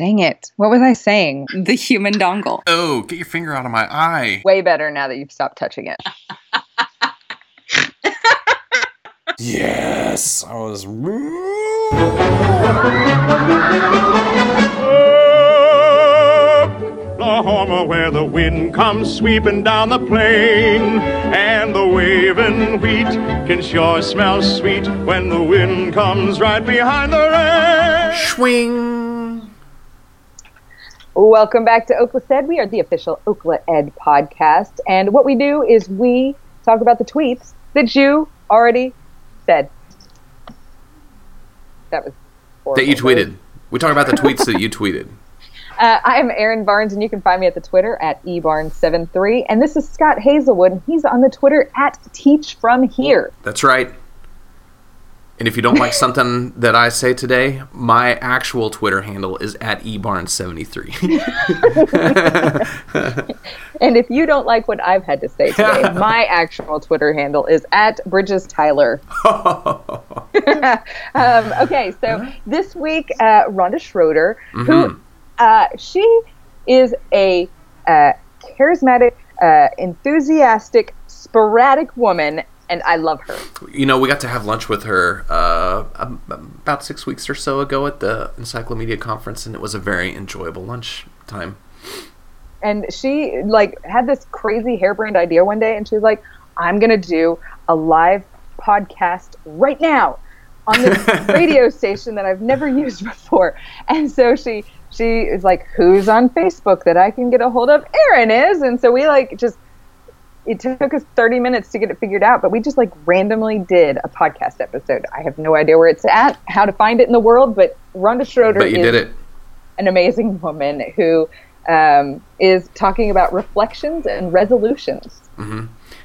Dang it. What was I saying? The human dongle. Oh, get your finger out of my eye. Way better now that you've stopped touching it. Yes, I was. Oklahoma, where the wind comes sweeping down the plain, and the waving wheat can sure smell sweet when the wind comes right behind the rain. Swing. Welcome back to OklaSaid. We are the official Okla Ed podcast. And what we do is we talk about the tweets that you already said. That was horrible. That you tweeted. We talk about the tweets that you tweeted. Uh, I am Erin Barnes, and you can find me at the Twitter at ebarnes73. And this is Scott Haselwood, and he's on the Twitter at Teach From Here. That's right. And if you don't like something that I say today, my actual Twitter handle is at ebarnes73. And if you don't like what I've had to say today, my actual Twitter handle is at Bridges Tyler. um, okay, so this week, uh, Rhonda Schroeder, who uh, she is a uh, charismatic, uh, enthusiastic, sporadic woman, and I love her. you know, we got to have lunch with her uh, about six weeks or so ago at the Encyclomedia Conference, and it was a very enjoyable lunch time. And she like had this crazy hairbrand idea one day, and she was like, "I'm gonna do a live podcast right now." On this radio station that I've never used before, and so she she is like, "Who's on Facebook that I can get a hold of?" Erin is, and so we like just it took us 30 minutes to get it figured out, but we just like randomly did a podcast episode. I have no idea where it's at, how to find it in the world, but Rhonda Schroeder But you is did it. an amazing woman who um, is talking about reflections and resolutions.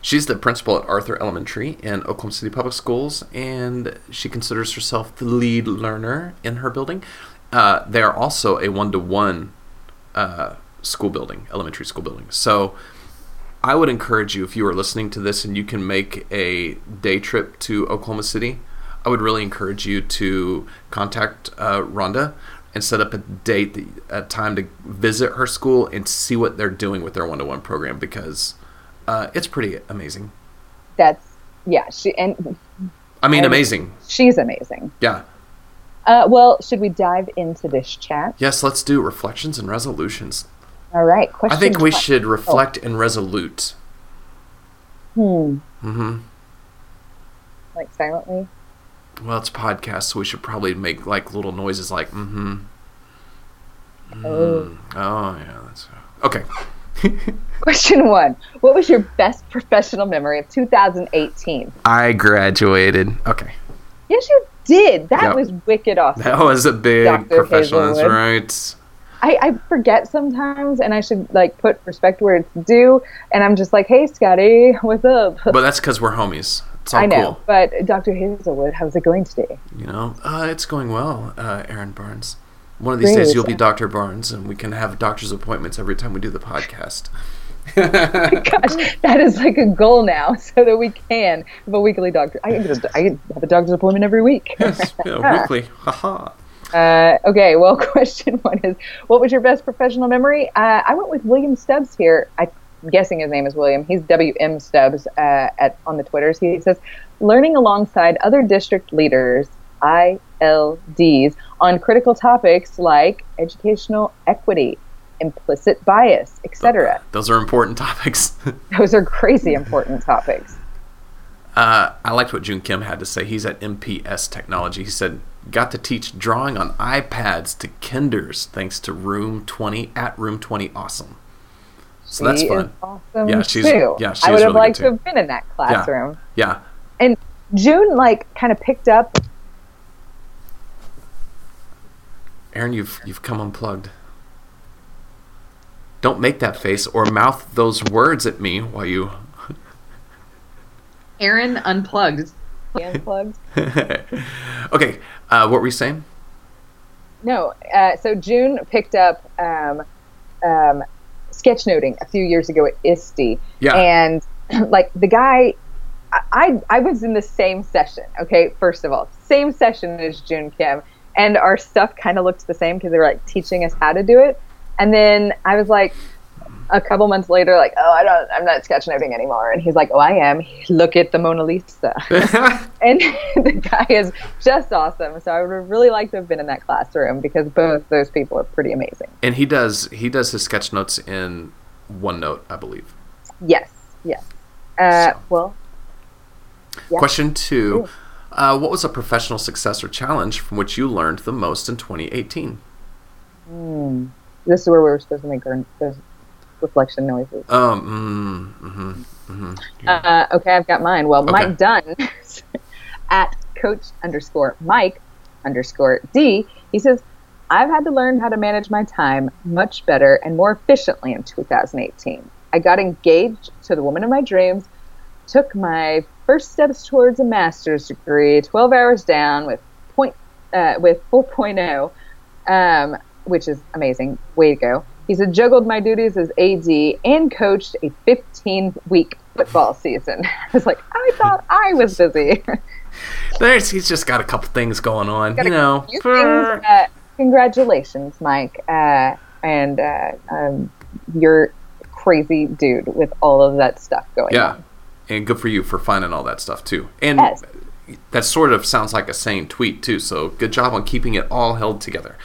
She's the principal at Arthur Elementary in Oklahoma City Public Schools, and she considers herself the lead learner in her building. Uh, they are also a one to one school building, elementary school building. So I would encourage you, if you are listening to this and you can make a day trip to Oklahoma City, I would really encourage you to contact uh, Rhonda and set up a date, a time to visit her school and see what they're doing with their one to one program because uh, it's pretty amazing. That's yeah, she and I mean, And- amazing. she's amazing. Yeah. Uh, well, should we dive into this chat? Yes, let's do reflections and resolutions. All right. Question I Question. think we one. should reflect and resolute. Hmm. Mm-hmm. Like silently. Well, it's a podcast, so we should probably make like little noises like mm-hmm. Oh. Oh yeah, that's okay. Question one. What was your best professional memory of 2018? I graduated. Okay, Yes, you did. That Yep. was wicked awesome. that was a big Dr. professional. That's right. I, I forget sometimes, and I should like put respect where it's due. And I'm just like, "Hey, Scotty, what's up?" But that's because we're homies. It's all I know, cool. but Dr. Haselwood, how's it going today? You know, uh, it's going well, uh, Erin Barnes. One of these days, you'll be Dr. Barnes, and we can have doctor's appointments every time we do the podcast. Gosh, that is like a goal now, so that we can have a weekly doctor. I can, just, I have a doctor's appointment every week. Yeah, weekly. Haha. Uh, okay, well, question one is what was your best professional memory? Uh, I went with William Stubbs here. I'm guessing his name is William. He's WM Stubbs uh, at on the Twitters. He says, learning alongside other district leaders, ILDs, on critical topics like educational equity, implicit bias, etc. Those are important topics. Those are crazy important topics. Uh, I liked what June Kim had to say. He's at MPS Technology. He said, "Got to teach drawing on iPads to kinders thanks to Room 20 at Room 20. Awesome." So that's fun. Is awesome Yeah, she's- too. yeah, she's I would have really good liked to have been in that classroom. Yeah, And June like kind of picked up Erin, you've you've come unplugged. Don't make that face or mouth those words at me while you. Erin unplugged. Unplugged. okay, uh, what were you saying? No, uh, so June picked up um, um, sketchnoting a few years ago at ISTE, Yeah. and like the guy, I, I I was in the same session. Okay, first of all, same session as June Kim, and our stuff kind of looked the same because they were like teaching us how to do it. And then I was like, a couple months later, like, oh, I don't, I'm not sketchnoting anymore. And he's like, oh, I am. Look at the Mona Lisa. and the guy is just awesome. So I would have really liked to have been in that classroom because both those people are pretty amazing. and he does he does his sketch notes in OneNote, I believe. Yes, yes. Uh, So. well, Yeah. Question two. Uh, what was a professional success or challenge from which you learned the most in 2018? this is where we were supposed to make our reflection noises. Um, mm, mm-hmm, mm-hmm. Uh, okay, I've got mine. Well, Okay. Mike Dunn at coach underscore Mike underscore D, he says, I've had to learn how to manage my time much better and more efficiently in 2018. I got engaged to the woman of my dreams, took my first steps towards a master's degree, 12 hours down with point uh, with 4.0, um, which is amazing. Way to go. He said, juggled my duties as AD and coached a 15 week football season. I was like, I thought I was busy. There's he's just got a couple things going on, you know. few things, uh, congratulations, Mike. Uh, and uh, um, you're crazy dude with all of that stuff going on. Yeah, on. and good for you for finding all that stuff too. And Yes. that sort of sounds like a sane tweet too. So good job on keeping it all held together.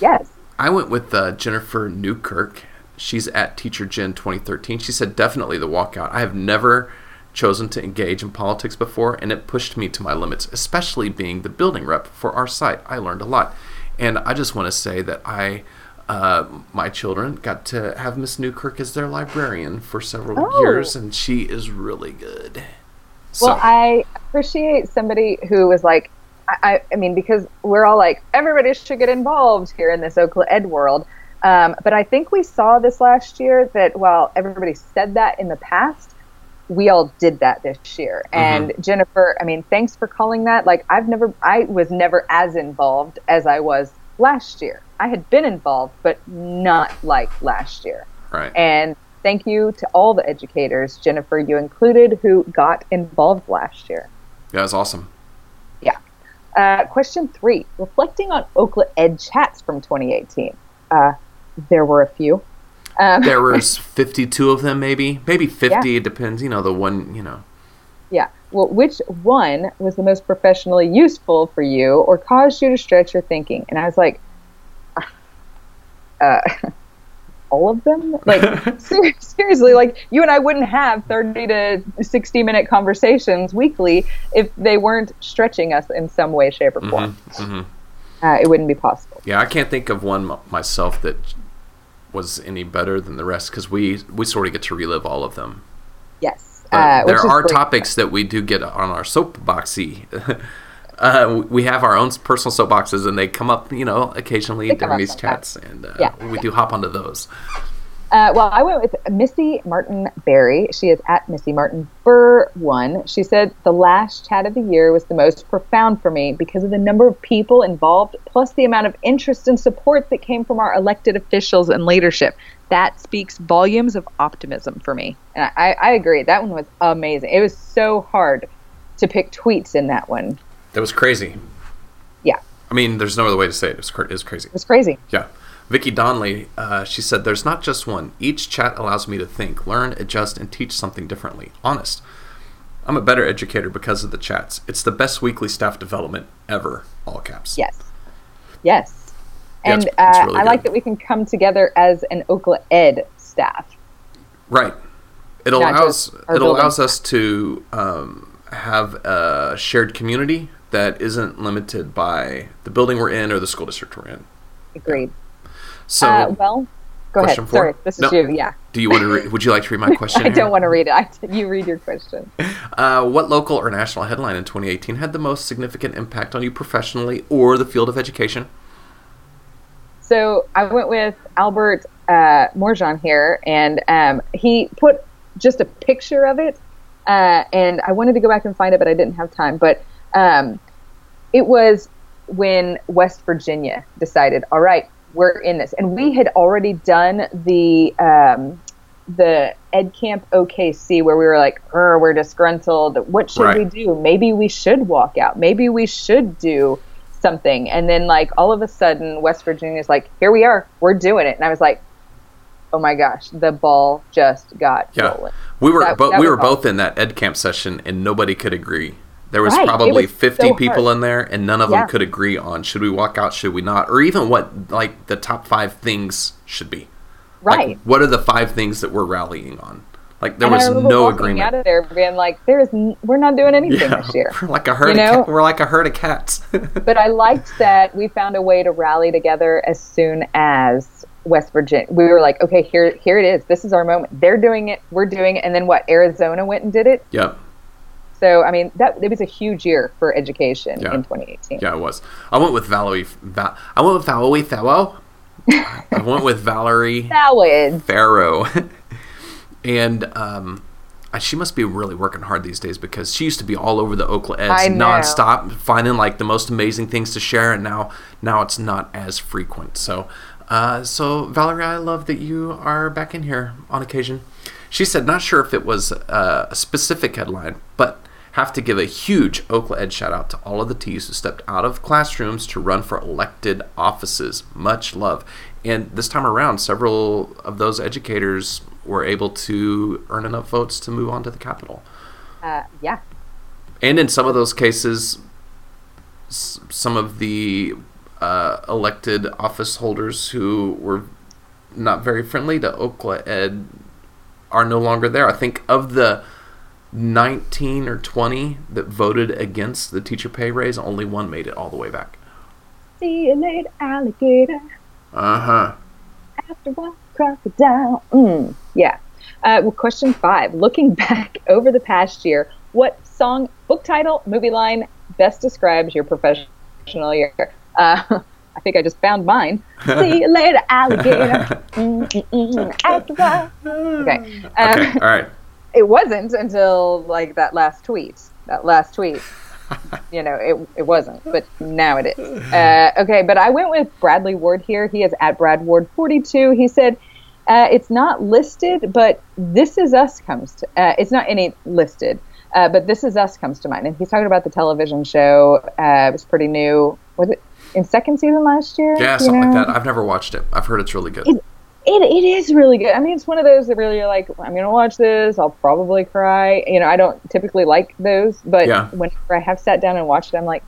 Yes. I went with uh, Jennifer Newkirk. She's at Teacher Gen 2013. She said definitely the walkout. I have never chosen to engage in politics before, and it pushed me to my limits, especially being the building rep for our site. I learned a lot, and I just want to say that I. Uh, my children got to have Miss Newkirk as their librarian for several Oh. years, and she is really good. So, Well, I appreciate somebody who was like, I, I, mean, because we're all like, everybody should get involved here in this Okla Ed world. Um, but I think we saw this last year that while everybody said that in the past, we all did that this year. And Jennifer, I mean, thanks for calling that. Like, I've never, I was never as involved as I was last year. I had been involved, but not like last year. right. And thank you to all the educators, Jennifer, you included, who got involved last year. Yeah, that was awesome. Yeah. Uh, question three reflecting on Okla Ed chats from 2018. Uh, there were a few. Um, There was 52 of them, maybe. Maybe 50. It depends. You know, the one, you know. yeah. Well, which one was the most professionally useful for you or caused you to stretch your thinking? And I was like, uh, all of them? Like, ser- seriously, like, you and I wouldn't have 30 to 60 minute conversations weekly if they weren't stretching us in some way, shape, or form. mhm. Uh, it wouldn't be possible. Yeah, I can't think of one m- myself that was any better than the rest because we we sort of get to relive all of them. Yes. Uh, there are topics that we do get on our soapboxy. uh, we have our own personal soapboxes, and they come up, you know, occasionally They during these chats, and uh, Yeah. we do hop onto those. Uh, well, I went with Missy Martin Berry. She is at Missy Martin Burr one. She said the last chat of the year was the most profound for me because of the number of people involved, plus the amount of interest and support that came from our elected officials and leadership. That speaks volumes of optimism for me. And I, I agree. That one was amazing. It was so hard to pick tweets in that one. That was crazy. Yeah, I mean, there's no other way to say it. It was, it was crazy. it was crazy. Yeah. Vicky Donnelly, uh, she said, There's not just one. Each chat allows me to think, learn, adjust, and teach something differently. Honest. I'm a better educator because of the chats. It's the best weekly staff development ever. All caps. Yes. Yes. Yeah, And it's- it's uh, really I like that we can come together as an Okla Ed staff. Right. It Not allows it allows building. us to um, have a shared community that isn't limited by the building we're in or the school district we're in. Agreed. So, uh, well, go ahead. four? Sorry, this is No. you. Yeah, do you want to? Re- would you like to read my question? I don't want to read it. I, you read your question. Uh, what local or national headline in 2018 had the most significant impact on you professionally or the field of education? So I went with Albert uh, Morejon here, and um, he put just a picture of it. Uh, and I wanted to go back and find it, but I didn't have time. But um, it was when West Virginia decided, all right, we're in this, and we had already done the um, the Ed Camp OKC where we were like, "Er, we're disgruntled. What should we do? Maybe we should walk out. Maybe we should do something. And then like all of a sudden West Virginia is like, here we are, we're doing it. And I was like, oh my gosh, the ball just got Yeah, rolling. we were That- but that we were both in that ed camp session, and nobody could agree. There was Right, probably was fifty so people in there, and none of Yeah. them could agree on should we walk out, should we not, or even what like the top five things should be. Like, Right. what are the five things that we're rallying on? Like there and was no agreement. out of there being like, there is, n- we're not doing anything yeah, this year. we're like a herd. You of know? cat, we're like a herd of cats. But I liked that we found a way to rally together as soon as West Virginia. We were like, okay, here, here it is. This is our moment. They're doing it. We're doing it. And then what? Arizona went and did it. yep. So I mean, that it was a huge year for education Yeah. in 2018. Yeah, it was. I went with Valerie. Val- I went with Valerie Farrow. I went with Valerie Valid. Farrow, and um, she must be really working hard these days because she used to be all over the Okla Eds nonstop, finding like the most amazing things to share, and now now it's not as frequent. So, uh, so Valerie, I love that you are back in here on occasion. She said, not sure if it was uh, a specific headline, but have to give a huge Okla Ed shout out to all of the T's who stepped out of classrooms to run for elected offices. Much love. And this time around, several of those educators were able to earn enough votes to move on to the Capitol. Uh, yeah. And in some of those cases, s- some of the uh, elected office holders who were not very friendly to Okla Ed are no longer there. I think of the 19 or 20 that voted against the teacher pay raise, only one made it all the way back. See you later, alligator. Uh huh. After one crocodile. Mm, yeah. Uh, well, question five. Looking back over the past year, what song, book title, movie line best describes your professional year? Uh, I think I just found mine. See you later, alligator. Mm, mm, mm, after one. Okay. Um, Okay, all right. It wasn't until like that last tweet. That last tweet. you know, it, it wasn't, but now it is. Uh, okay, but I went with Bradley Ward here. He is at Brad Ward 42. He said, uh, it's not listed, but This Is Us comes to, uh, it's not any listed, uh, but This Is Us comes to mind. And he's talking about the television show. Uh, it was pretty new. Was it in second season last year? Yeah, something know? like that. I've never watched it. I've heard it's really good. It, it is really good. I mean, it's one of those that really you're like, I'm going to watch this. I'll probably cry. You know, I don't typically like those, but Yeah. whenever I have sat down and watched it, I'm like,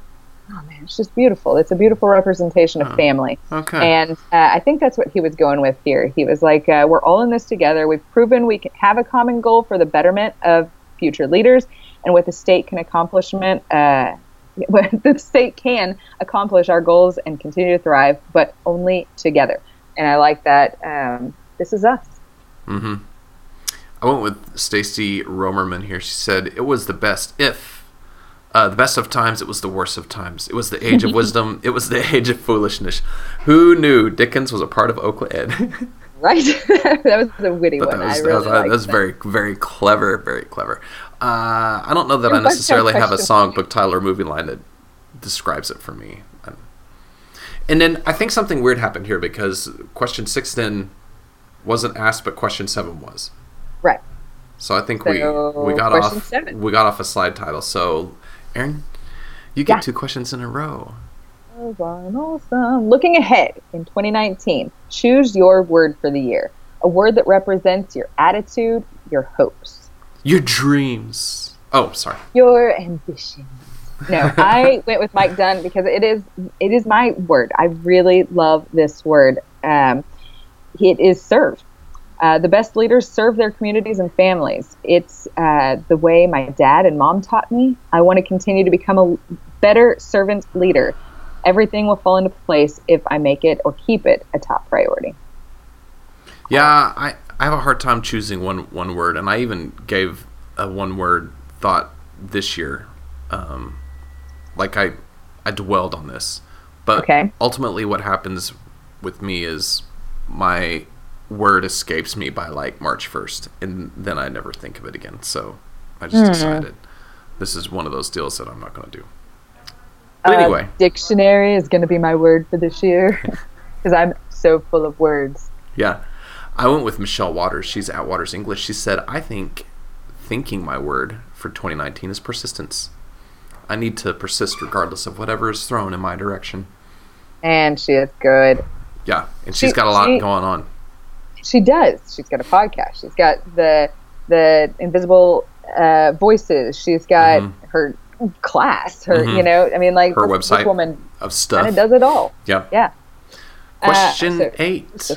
oh man, it's just beautiful. It's a beautiful representation of family. Okay. And uh, I think that's what he was going with here. He was like, uh, we're all in this together. We've proven we can have a common goal for the betterment of future leaders, and what the state can accomplishment. Uh, what the state can accomplish our goals and continue to thrive, but only together. And I like that. Um, this is us. Mm-hmm. I went with Stacy Romerman here. She said it was the best if uh, the best of times. It was the worst of times. It was the age of wisdom. It was the age of foolishness. Who knew Dickens was a part of Okla Ed? Right? that was a witty but one. that was, I that was, that was that. very very clever. Very clever. Uh, I don't know that I Your necessarily have a song, book title, or movie line that describes it for me. And then I think something weird happened here because question six then wasn't asked, but question seven was. Right. So I think So, we we got off seven. we got off a slide title. So, Erin, you get Yeah. two questions in a row. Awesome, awesome. Looking ahead in 2019, choose your word for the year. A word that represents your attitude, your hopes, Your dreams. Oh, sorry. your ambitions. No, I went with Mike Dunn because it is it is my word. I really love this word. Um, it is serve. Uh, the best leaders serve their communities and families. It's uh, the way my dad and mom taught me. I want to continue to become a better servant leader. Everything will fall into place if I make it or keep it a top priority. Yeah, I, I have a hard time choosing one one word, and I even gave a one word thought this year. Um, like I I dwelled on this, but Okay. ultimately, what happens with me is my word escapes me by like March first, and then I never think of it again. So I just decided this is one of those deals that I'm not going to do. But Uh, anyway, dictionary is going to be my word for this year because I'm so full of words. Yeah. I went with Michelle Waters. She's at Waters English. She said, I think thinking my word for 2019 is persistence. I need to persist regardless of whatever is thrown in my direction. And she is good. Yeah, and she's She- got a lot she- going on. She does. She's got a podcast. She's got the the invisible uh, voices. She's got Mhm. her class. Her, Mhm. you know, I mean, like Her this, website This woman Of stuff. of does it all. Yeah. Yeah. Uh, Question so- eight.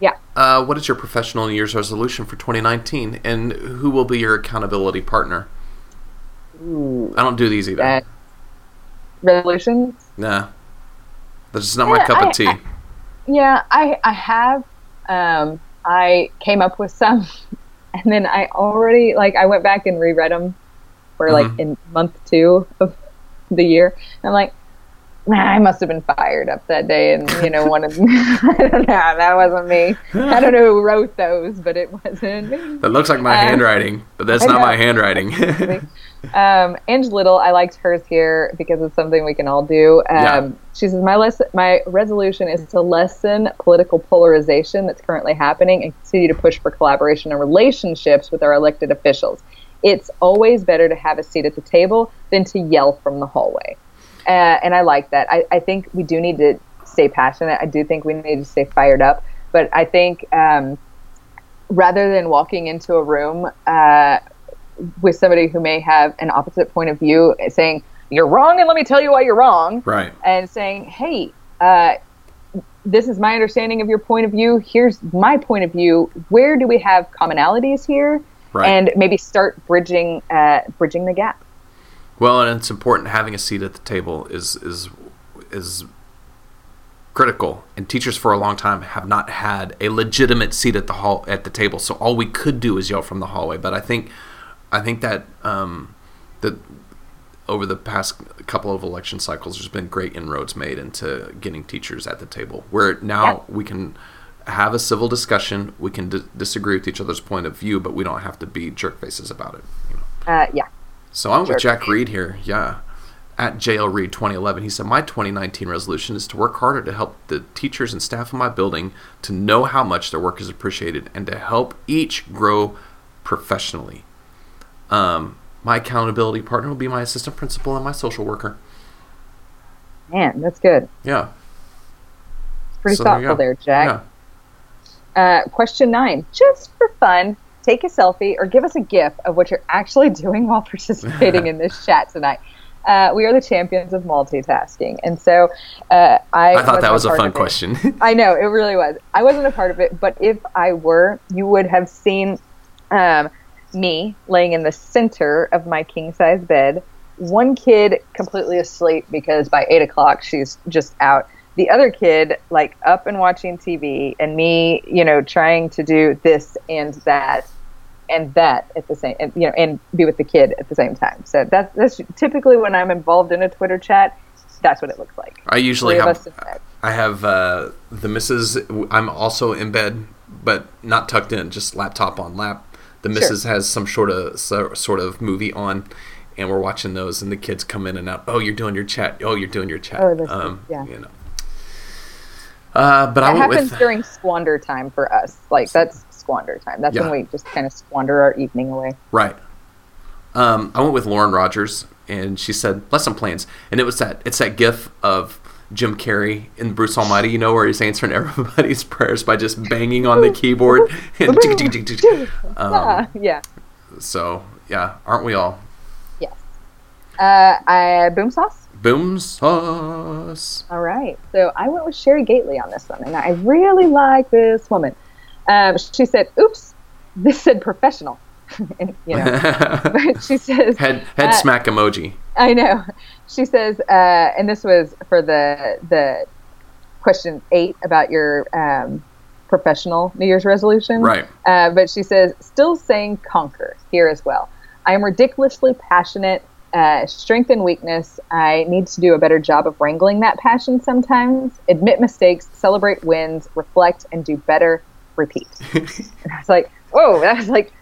Yeah. Uh, what is your professional New Year's resolution for 2019, and who will be your accountability partner? Ooh. I don't do these either. Uh, resolutions. nah, this is not my cup I- of tea. I- Yeah, I I have. Um, I came up with some, and then I already like I went back and reread them for like Mhm. in month two of the year. I'm like, I must have been fired up that day, and you know wanted. I don't know. That wasn't me. I don't know who wrote those, but it wasn't me. that looks like my uh, handwriting, but that's not my handwriting. Um, Ange Little, I liked hers here because it's something we can all do. Um, Yeah. She says, my, lesson, my resolution is to lessen political polarization that's currently happening and continue to push for collaboration and relationships with our elected officials. It's always better to have a seat at the table than to yell from the hallway. Uh, and I like that. I, I think we do need to stay passionate. I do think we need to stay fired up. But I think um, rather than walking into a room uh, with somebody who may have an opposite point of view, saying you're wrong, and let me tell you why you're wrong, right. and saying, hey, uh, this is my understanding of your point of view. Here's my point of view. Where do we have commonalities here? Right. And maybe start bridging uh, bridging the gap. Well, and it's important having a seat at the table is is is critical. And teachers for a long time have not had a legitimate seat at the hall at the table. So all we could do is yell from the hallway. But I think I think that um, that over the past couple of election cycles, there's been great inroads made into getting teachers at the table. Where now Yeah. we can have a civil discussion, we can d- disagree with each other's point of view, but we don't have to be jerk faces about it. You know? Uh, yeah. So I'm with Jack Reed here. Yeah. At JL Reed 2011, he said, My 2019 resolution is to work harder to help the teachers and staff of my building to know how much their work is appreciated and to help each grow professionally. Um, my accountability partner will be my assistant principal and my social worker. Man, that's good. Yeah. It's Pretty So thoughtful go. there, Jack. Yeah. Uh, question nine, just for fun, take a selfie or give us a gif of what you're actually doing while participating in this chat tonight. Uh, we are the champions of multitasking, and so uh, I. I thought that wasn't a fun question. I know it really was. I wasn't a part of it, but if I were, you would have seen um, me laying in the center of my king size bed. One kid completely asleep because by eight o'clock she's just out. The other kid like up and watching TV, and me, you know, trying to do this and that and that at the same, and, you know, and be with the kid at the same time. So that's that's typically when I'm involved in a Twitter chat. That's what it looks like. I usually have us in bed. I have uh, the missus. I'm also in bed, but not tucked in, just laptop on lap. The missus has some sort of so, sort of movie on, and we're watching those, and the kids come in and out. Oh, you're doing your chat. Oh, you're doing your chat. Oh, um, yeah. You know. Uh, but I That went happens with during squander time for us. Like that's squander time. That's Yeah. when we just kind of squander our evening away. right. Um, I went with Lauren Rogers, and she said lesson plans, and it was that it's that gif of Jim Carrey in Bruce Almighty, you know, where he's answering everybody's prayers by just banging on the keyboard. and um, Ah, yeah. So yeah, aren't we all? Yes. Uh, I boom sauce. Boom sauce. All right. So I went with Sherry Gately on this one, and I really like this woman. Um, she said, "Oops, this said professional." and, you know, she says, head head uh, smack emoji. I know. She says, uh, and this was for the the question eight about your um, professional New Year's resolution, Right. Uh, but she says, still saying conquer here as well. I am ridiculously passionate. Uh, strength and weakness. I need to do a better job of wrangling that passion sometimes. Admit mistakes, celebrate wins, reflect, and do better. Repeat. and I was like, whoa, that was like,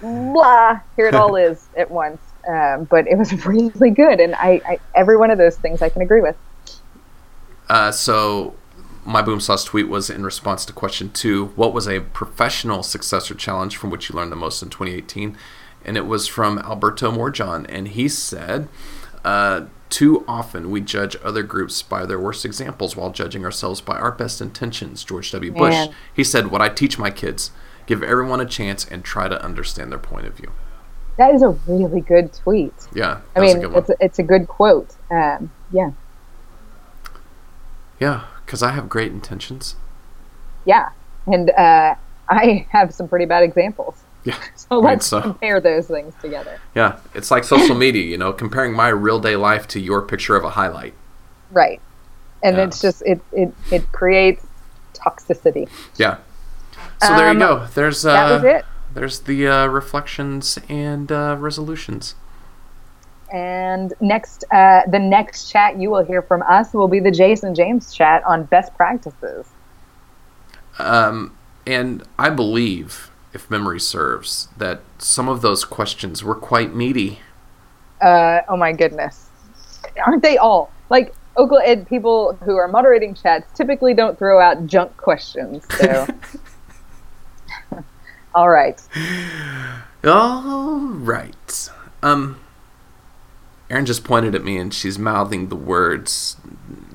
blah. Here it all is at once. Um, but it was really good, and I, I every one of those things I can agree with. Uh, so my boom sauce tweet was in response to question two. What was a professional successor challenge from which you learned the most in 2018? And it was from Alberto Morejon, and he said, Uh, too often we judge other groups by their worst examples while judging ourselves by our best intentions. George W. Bush, Man. he said, What I teach my kids give everyone a chance and try to understand their point of view. That is a really good tweet. Yeah, I a mean, good one. it's a, it's a good quote. Um, yeah, Yeah, because I have great intentions. yeah, and uh, I have some pretty bad examples. Yeah, So let's so- compare those things together. Yeah, it's like social media, you know, comparing my real day life to your picture of a highlight. Right. And Yeah. it's just it it it creates toxicity. Yeah. So there Um, you go. There's uh, that was it. There's the uh, reflections and uh, resolutions. And next, uh, the next chat you will hear from us will be the Jason James chat on best practices. Um, and I believe, if memory serves, that some of those questions were quite meaty. Uh, oh my goodness, aren't they all like Ed people who are moderating chats typically don't throw out junk questions. So, all right, All right. Um, Erin just pointed at me and she's mouthing the words.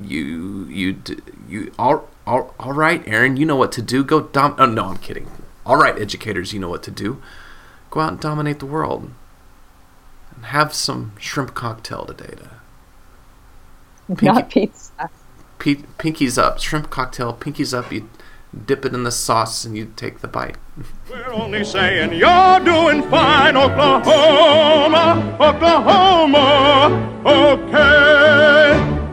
You, you, you. All, all, all right, Erin. You know what to do. Go dom. Oh no, I'm kidding. All right, educators, you know what to do. Go out and dominate the world. And have some shrimp cocktail today. To not pizza. P- pinkies up, shrimp cocktail. Pinkies up. You dip it in the sauce and you take the bite. We're only saying you're doing fine, Oklahoma, Oklahoma, okay.